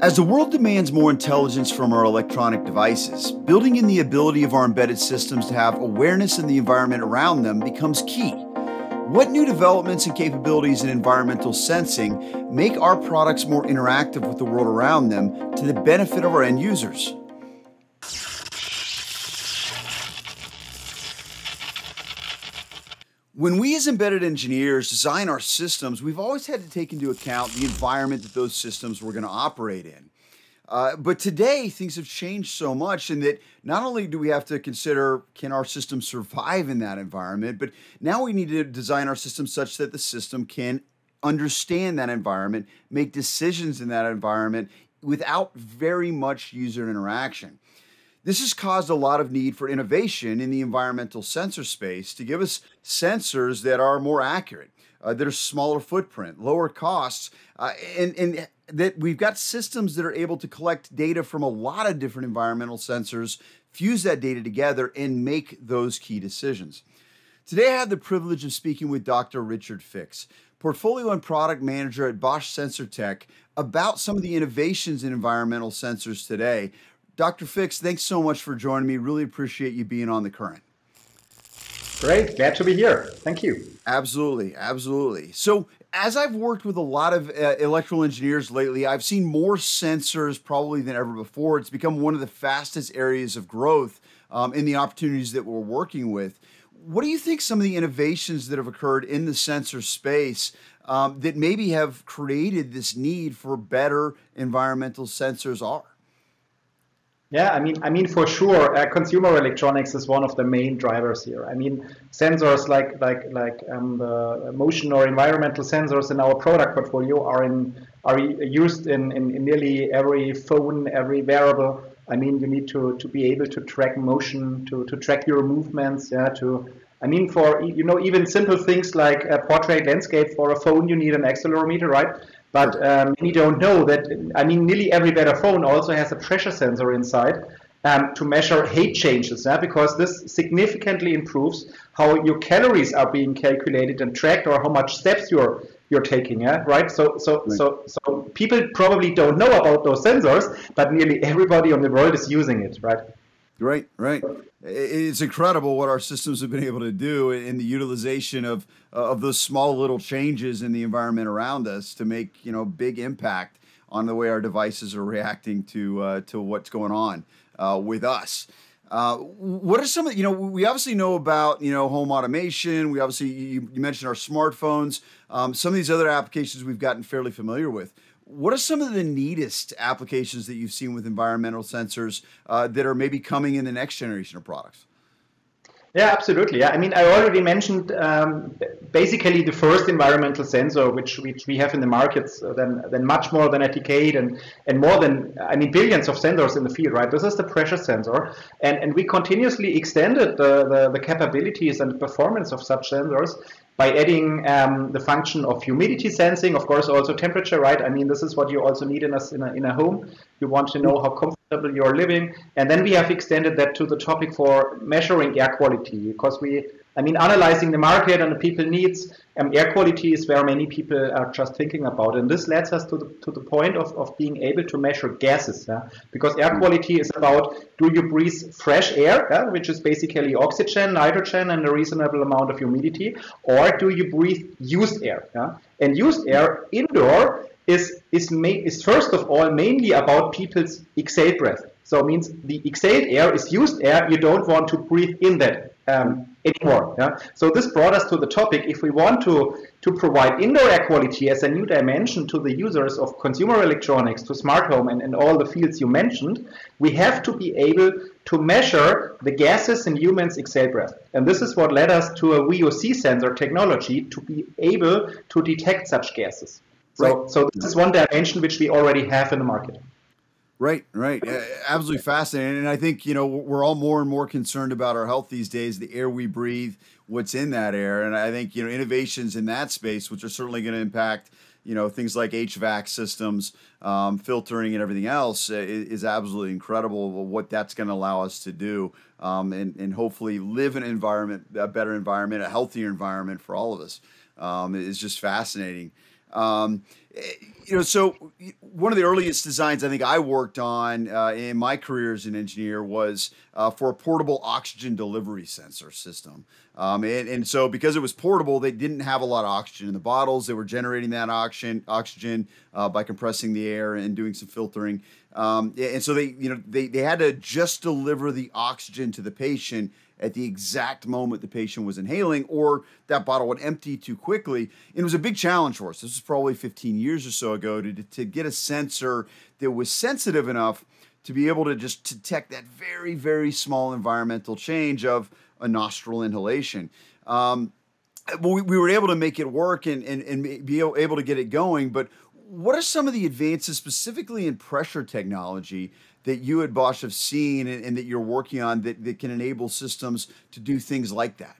As the world demands more intelligence from our electronic devices, building in the ability of our embedded systems to have awareness in the environment around them becomes key. What new developments and capabilities in environmental sensing make our products more interactive with the world around them to the benefit of our end users? When we as embedded engineers design our systems, we've always had to take into account the environment that those systems were going to operate in. Uh, but today, things have changed so much, in that not only do we have to consider can our system survive in that environment, but now we need to design our system such that the system can understand that environment, make decisions in that environment without very much user interaction. This has caused a lot of need for innovation in the environmental sensor space to give us sensors that are more accurate, uh, that are smaller footprint, lower costs, uh, and, and that we've got systems that are able to collect data from a lot of different environmental sensors, fuse that data together, and make those key decisions. Today, I had the privilege of speaking with Dr. Richard Fix, portfolio and product manager at Bosch Sensortec, about some of the innovations in environmental sensors today. Dr. Fix, thanks so much for joining me. Really appreciate you being on the current. Great, glad to be here. Thank you. Absolutely, absolutely. So, as I've worked with a lot of uh, electrical engineers lately, I've seen more sensors probably than ever before. It's become one of the fastest areas of growth um, in the opportunities that we're working with. What do you think some of the innovations that have occurred in the sensor space um, that maybe have created this need for better environmental sensors are? Yeah, I mean, I mean for sure, uh, consumer electronics is one of the main drivers here. I mean, sensors like like like um, the motion or environmental sensors in our product portfolio are in are used in, in, in, nearly every phone, every wearable. I mean, you need to, to be able to track motion, to, to track your movements, yeah, to I mean, for you know, even simple things like a portrait landscape for a phone, you need an accelerometer, right? But um, many don't know that, I mean, nearly every better phone also has a pressure sensor inside um, to measure height changes, yeah? because this significantly improves how your calories are being calculated and tracked or how much steps you're you're taking, yeah, right? So, so, right. so, so people probably don't know about those sensors, but nearly everybody on the world is using it, right? Right, right. It's incredible what our systems have been able to do in the utilization of uh, of those small little changes in the environment around us to make you know big impact on the way our devices are reacting to uh, to what's going on uh, with us. Uh, what are some of you know we obviously know about you know home automation. We obviously you, you mentioned our smartphones. Um, some of these other applications we've gotten fairly familiar with. What are some of the neatest applications that you've seen with environmental sensors uh, that are maybe coming in the next generation of products? Yeah, absolutely. I mean, I already mentioned um, basically the first environmental sensor, which which we have in the markets, uh, then then much more than a decade and and more than I mean billions of sensors in the field, right? This is the pressure sensor, and and we continuously extended the the, the capabilities and performance of such sensors by adding um, the function of humidity sensing, of course, also temperature, right? I mean, this is what you also need in a, in a, in a home. You want to know how comfortable you're living. And then we have extended that to the topic for measuring air quality because we I mean, analyzing the market and the people needs, um, air quality is where many people are just thinking about. And this leads us to the, to the point of, of being able to measure gases. Yeah? Because air quality is about do you breathe fresh air, yeah? which is basically oxygen, nitrogen, and a reasonable amount of humidity, or do you breathe used air? Yeah? And used air indoor is, is, ma- is first of all mainly about people's exhaled breath. So it means the exhaled air is used air, you don't want to breathe in that um, anymore. Yeah? So this brought us to the topic, if we want to, to provide indoor air quality as a new dimension to the users of consumer electronics, to smart home and, and all the fields you mentioned, we have to be able to measure the gases in humans exhaled breath. And this is what led us to a VOC sensor technology to be able to detect such gases. So, right. so this is one dimension which we already have in the market. Right, right. Absolutely fascinating. And I think, you know, we're all more and more concerned about our health these days, the air we breathe, what's in that air. And I think, you know, innovations in that space, which are certainly going to impact, you know, things like HVAC systems, um, filtering, and everything else, is, is absolutely incredible what that's going to allow us to do um, and, and hopefully live in an environment, a better environment, a healthier environment for all of us. Um, it's just fascinating. Um, you know, so one of the earliest designs I think I worked on uh, in my career as an engineer was uh, for a portable oxygen delivery sensor system. Um, and, and so because it was portable, they didn't have a lot of oxygen in the bottles. They were generating that oxygen oxygen uh, by compressing the air and doing some filtering. Um, and so they, you know, they, they had to just deliver the oxygen to the patient at the exact moment the patient was inhaling, or that bottle would empty too quickly. And it was a big challenge for us. This was probably 15 years or so ago to, to get a sensor that was sensitive enough to be able to just detect that very, very small environmental change of a nostril inhalation. Um, we, we were able to make it work and, and, and be able to get it going, but what are some of the advances specifically in pressure technology that you at Bosch have seen and, and that you're working on that, that can enable systems to do things like that?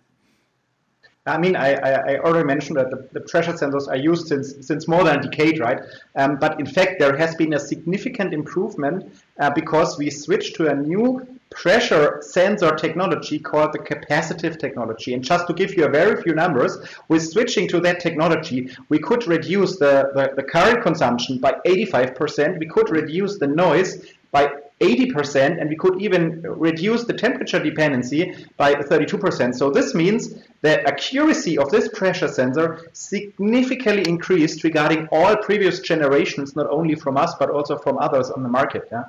I mean, I, I, already mentioned that the, the, pressure sensors are used since since more than a decade, right? Um, but in fact, there has been a significant improvement uh, because we switched to a new pressure sensor technology called the capacitive technology. And just to give you a very few numbers, with switching to that technology, we could reduce the, the, the current consumption by 85%. We could reduce the noise by 80%, and we could even reduce the temperature dependency by 32%. So this means the accuracy of this pressure sensor significantly increased regarding all previous generations, not only from us, but also from others on the market. Yeah?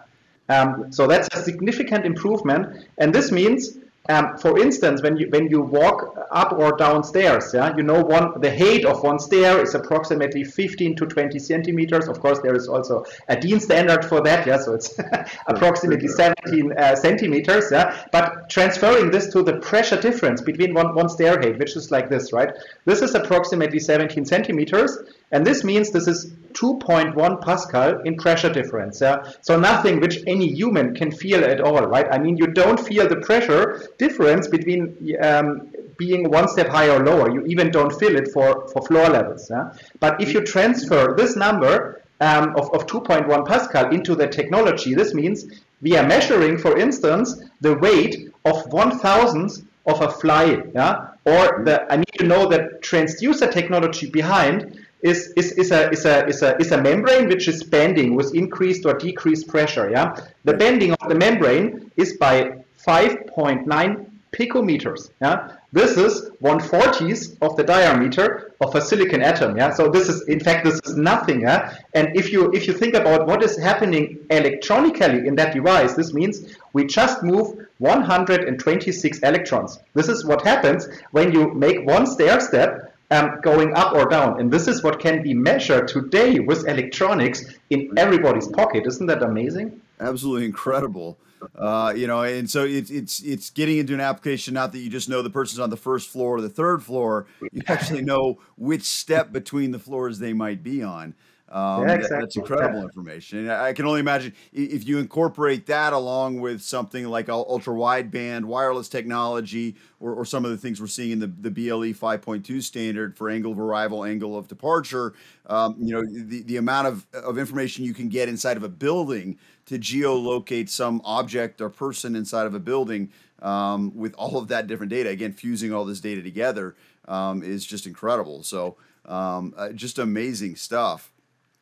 Um, so that's a significant improvement, and this means um, for instance, when you when you walk up or downstairs, yeah, you know one the height of one stair is approximately 15 to 20 centimeters. Of course, there is also a DIN standard for that, yeah, so it's approximately 17 uh, centimeters, yeah. But transferring this to the pressure difference between one one stair height, which is like this, right? This is approximately 17 centimeters, and this means this is 2.1 Pascal in pressure difference. Yeah? So nothing which any human can feel at all, right? I mean, you don't feel the pressure difference between um, being one step higher or lower. You even don't feel it for, for floor levels. Yeah? But if you transfer this number um, of, of 2.1 Pascal into the technology, this means we are measuring, for instance, the weight of one thousandth of a fly. Yeah? Or the, I need to know the transducer technology behind is, is, is, a, is, a, is, a, is a membrane which is bending with increased or decreased pressure. Yeah, The bending of the membrane is by 5.9 picometers. Yeah, This is 140th of the diameter of a silicon atom. Yeah, So this is, in fact, this is nothing. Yeah, And if you, if you think about what is happening electronically in that device, this means we just move 126 electrons. This is what happens when you make one stair step um, going up or down. And this is what can be measured today with electronics in everybody's pocket. Isn't that amazing? Absolutely incredible. Uh, you know, and so it's it's it's getting into an application not that you just know the person's on the first floor or the third floor. You actually know which step between the floors they might be on. Um, yeah, exactly. That's incredible yeah. information. I can only imagine if you incorporate that along with something like ultra wideband wireless technology or, or, some of the things we're seeing in the, the BLE 5.2 standard for angle of arrival, angle of departure. Um, you know, the, the amount of, of information you can get inside of a building to geolocate some object or person inside of a building um, with all of that different data. Again, fusing all this data together um, is just incredible. So, um, uh, just amazing stuff.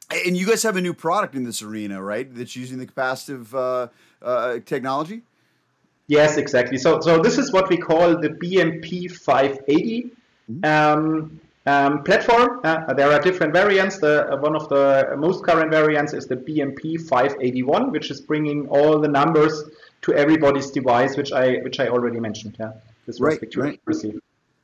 And you guys have a new product in this arena, right? That's using the capacitive uh, uh, technology. Yes, exactly. So, so this is what we call the BMP 580 mm-hmm. um, um, platform. Uh, there are different variants. The uh, one of the most current variants is the BMP 581, which is bringing all the numbers to everybody's device, which I which I already mentioned. Yeah, this right, right.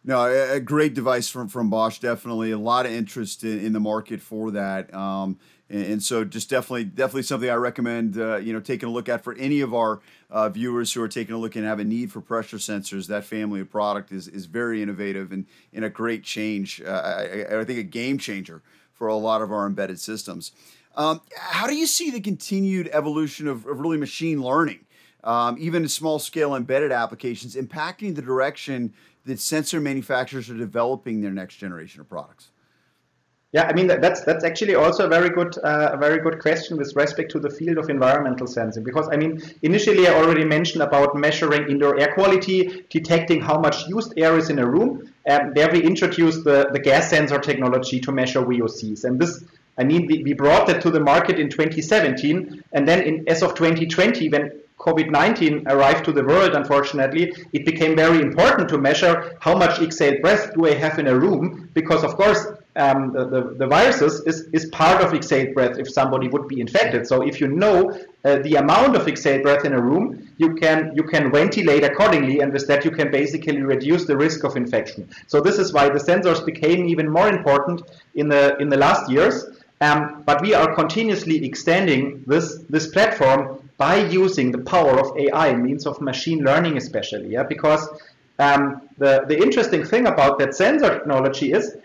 No, a, great device from from Bosch. Definitely a lot of interest in, in the market for that. Um, and, and, so, just definitely, definitely something I recommend. Uh, you know, taking a look at for any of our uh, viewers who are taking a look and have a need for pressure sensors. That family of product is is very innovative and, and a great change. Uh, I, I think a game changer for a lot of our embedded systems. Um, how do you see the continued evolution of, of really machine learning, um, even in small scale embedded applications, impacting the direction that sensor manufacturers are developing their next generation of products? Yeah, I mean that's that's actually also a very good uh, a very good question with respect to the field of environmental sensing because I mean initially I already mentioned about measuring indoor air quality, detecting how much used air is in a room. Um, there we introduced the, the gas sensor technology to measure VOCs, and this I mean we, we brought that to the market in 2017, and then in as of 2020 when COVID-19 arrived to the world, unfortunately, it became very important to measure how much exhaled breath do I have in a room, because of course um, the, the, the, viruses is, is part of exhaled breath if somebody would be infected. So if you know uh, the amount of exhaled breath in a room, you can you can ventilate accordingly, and with that you can basically reduce the risk of infection. So this is why the sensors became even more important in the in the last years. Um, but we are continuously extending this this platform by using the power of AI, means of machine learning especially, yeah, because um, the, the interesting thing about that sensor technology is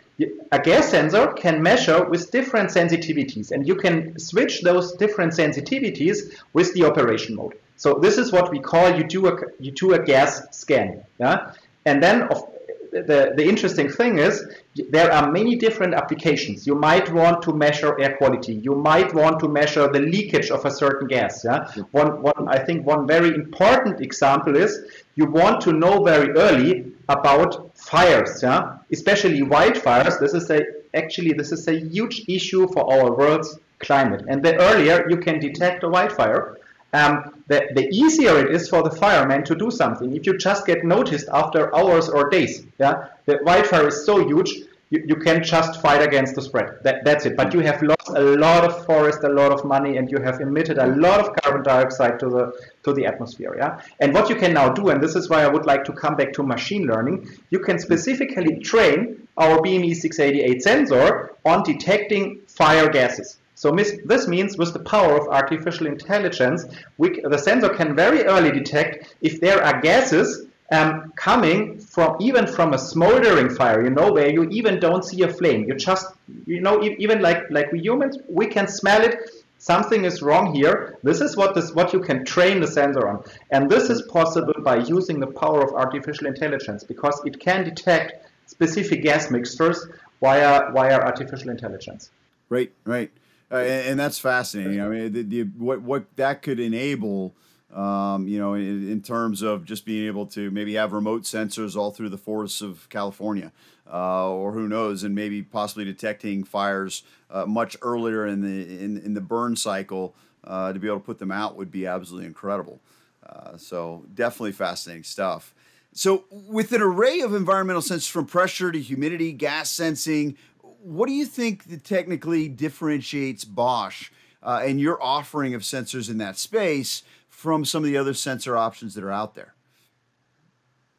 a gas sensor can measure with different sensitivities and you can switch those different sensitivities with the operation mode. So this is what we call you do a, you do a gas scan. Yeah? And then of, the, the interesting thing is there are many different applications. You might want to measure air quality. You might want to measure the leakage of a certain gas. Yeah? One, one, I think one very important example is you want to know very early about fires, yeah, especially wildfires. This is a actually this is a huge issue for our world's climate. And the earlier you can detect a wildfire, um, the, the easier it is for the fireman to do something. If you just get noticed after hours or days, yeah, the wildfire is so huge you, you can just fight against the spread. That, that's it. But you have lost a lot of forest, a lot of money, and you have emitted a lot of carbon dioxide to the to the atmosphere. Yeah. And what you can now do, and this is why I would like to come back to machine learning, you can specifically train our BME 688 sensor on detecting fire gases. So this means with the power of artificial intelligence, we, the sensor can very early detect if there are gases um, coming from even from a smoldering fire, you know, where you even don't see a flame. You just, you know, even like like we humans, we can smell it. Something is wrong here. This is what this what you can train the sensor on, and this is possible by using the power of artificial intelligence because it can detect specific gas mixtures via via artificial intelligence. Right, right, uh, and, and, that's fascinating. I mean, the, the, what what that could enable um, you know, in, in, terms of just being able to maybe have remote sensors all through the forests of California, uh, or who knows, and maybe possibly detecting fires uh, much earlier in the in, in the burn cycle uh, to be able to put them out would be absolutely incredible. Uh, so definitely fascinating stuff. So with an array of environmental sensors from pressure to humidity, gas sensing, what do you think that technically differentiates Bosch uh, and your offering of sensors in that space? from some of the other sensor options that are out there?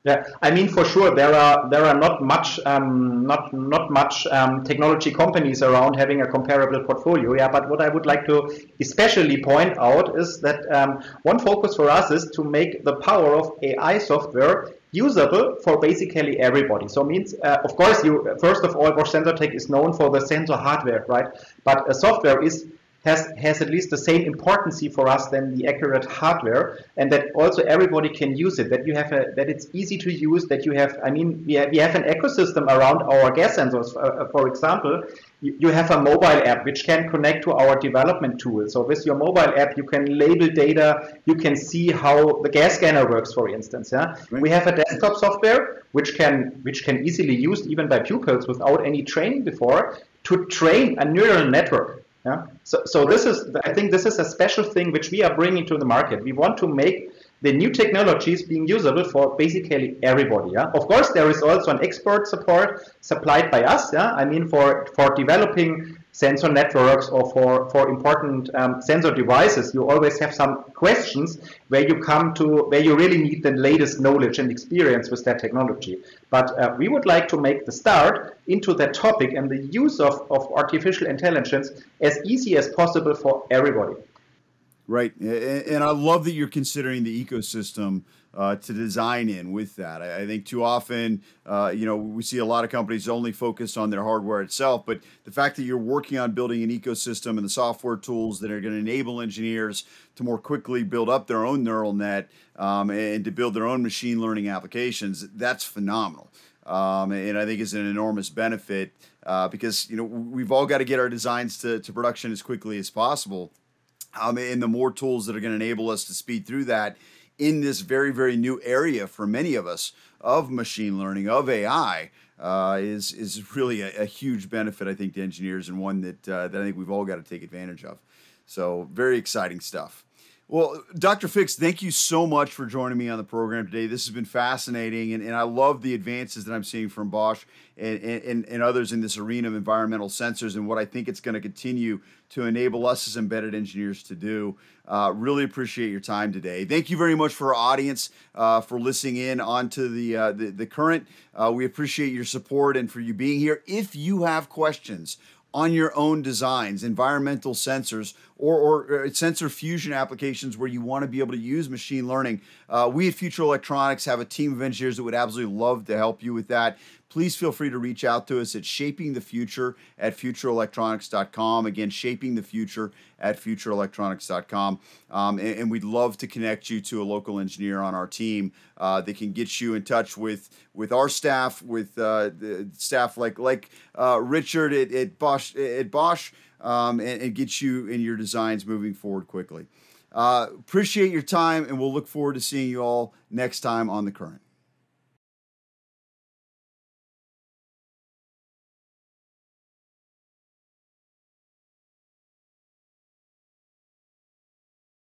Yeah, I mean for sure there are there are not much um, not not much um, technology companies around having a comparable portfolio. Yeah, but what I would like to especially point out is that um, one focus for us is to make the power of AI software usable for basically everybody. So means uh, of course you first of all Bosch Sensortec is known for the sensor hardware, right? But a software is has, has at least the same importance for us than the accurate hardware and that also everybody can use it that you have a that it's easy to use that you have i mean we have, we have an ecosystem around our gas sensors. Uh, for example you, you have a mobile app which can connect to our development tool. So with your mobile app you can label data you can see how the gas scanner works for instance yeah? Right. we have a desktop software which can which can easily used even by pupils without any training before to train a neural network yeah. So, so this is, I think this is a special thing which we are bringing to the market. We want to make the new technologies being usable for basically everybody. Yeah. Of course, there is also an expert support supplied by us. Yeah. I mean, for for developing sensor networks or for, for important um, sensor devices, you always have some questions where you come to, where you really need the latest knowledge and experience with that technology. But uh, we would like to make the start into that topic and the use of, of artificial intelligence as easy as possible for everybody. Right. And I love that you're considering the ecosystem uh, to design in with that. I, think too often, uh, you know, we see a lot of companies only focused on their hardware itself, but the fact that you're working on building an ecosystem and the software tools that are going to enable engineers to more quickly build up their own neural net um, and to build their own machine learning applications, that's phenomenal. um, and I think is an enormous benefit uh, because you know we've all got to get our designs to, to production as quickly as possible. Um, and the more tools that are going to enable us to speed through that in this very very new area for many of us of machine learning of AI uh, is is really a, a, huge benefit I think to engineers and one that uh, that I think we've all got to take advantage of. So very exciting stuff. Well, Dr. Fix, thank you so much for joining me on the program today. This has been fascinating, and, and I love the advances that I'm seeing from Bosch and, and, and others in this arena of environmental sensors and what I think it's going to continue to enable us as embedded engineers to do. Uh, really appreciate your time today. Thank you very much for our audience uh, for listening in onto the, uh, the, the current. Uh, we appreciate your support and for you being here. If you have questions on your own designs, environmental sensors, or, or, uh, sensor fusion applications where you want to be able to use machine learning. Uh, we at Future Electronics have a team of engineers that would absolutely love to help you with that please feel free to reach out to us at shaping the future at futureelectronics.com again shaping the future at futureelectronics.com um, and, and, we'd love to connect you to a local engineer on our team uh, that can get you in touch with with our staff with uh, staff like like uh, richard at, at bosch at bosch um, and, and, get you in your designs moving forward quickly. Uh, appreciate your time and we'll look forward to seeing you all next time on the current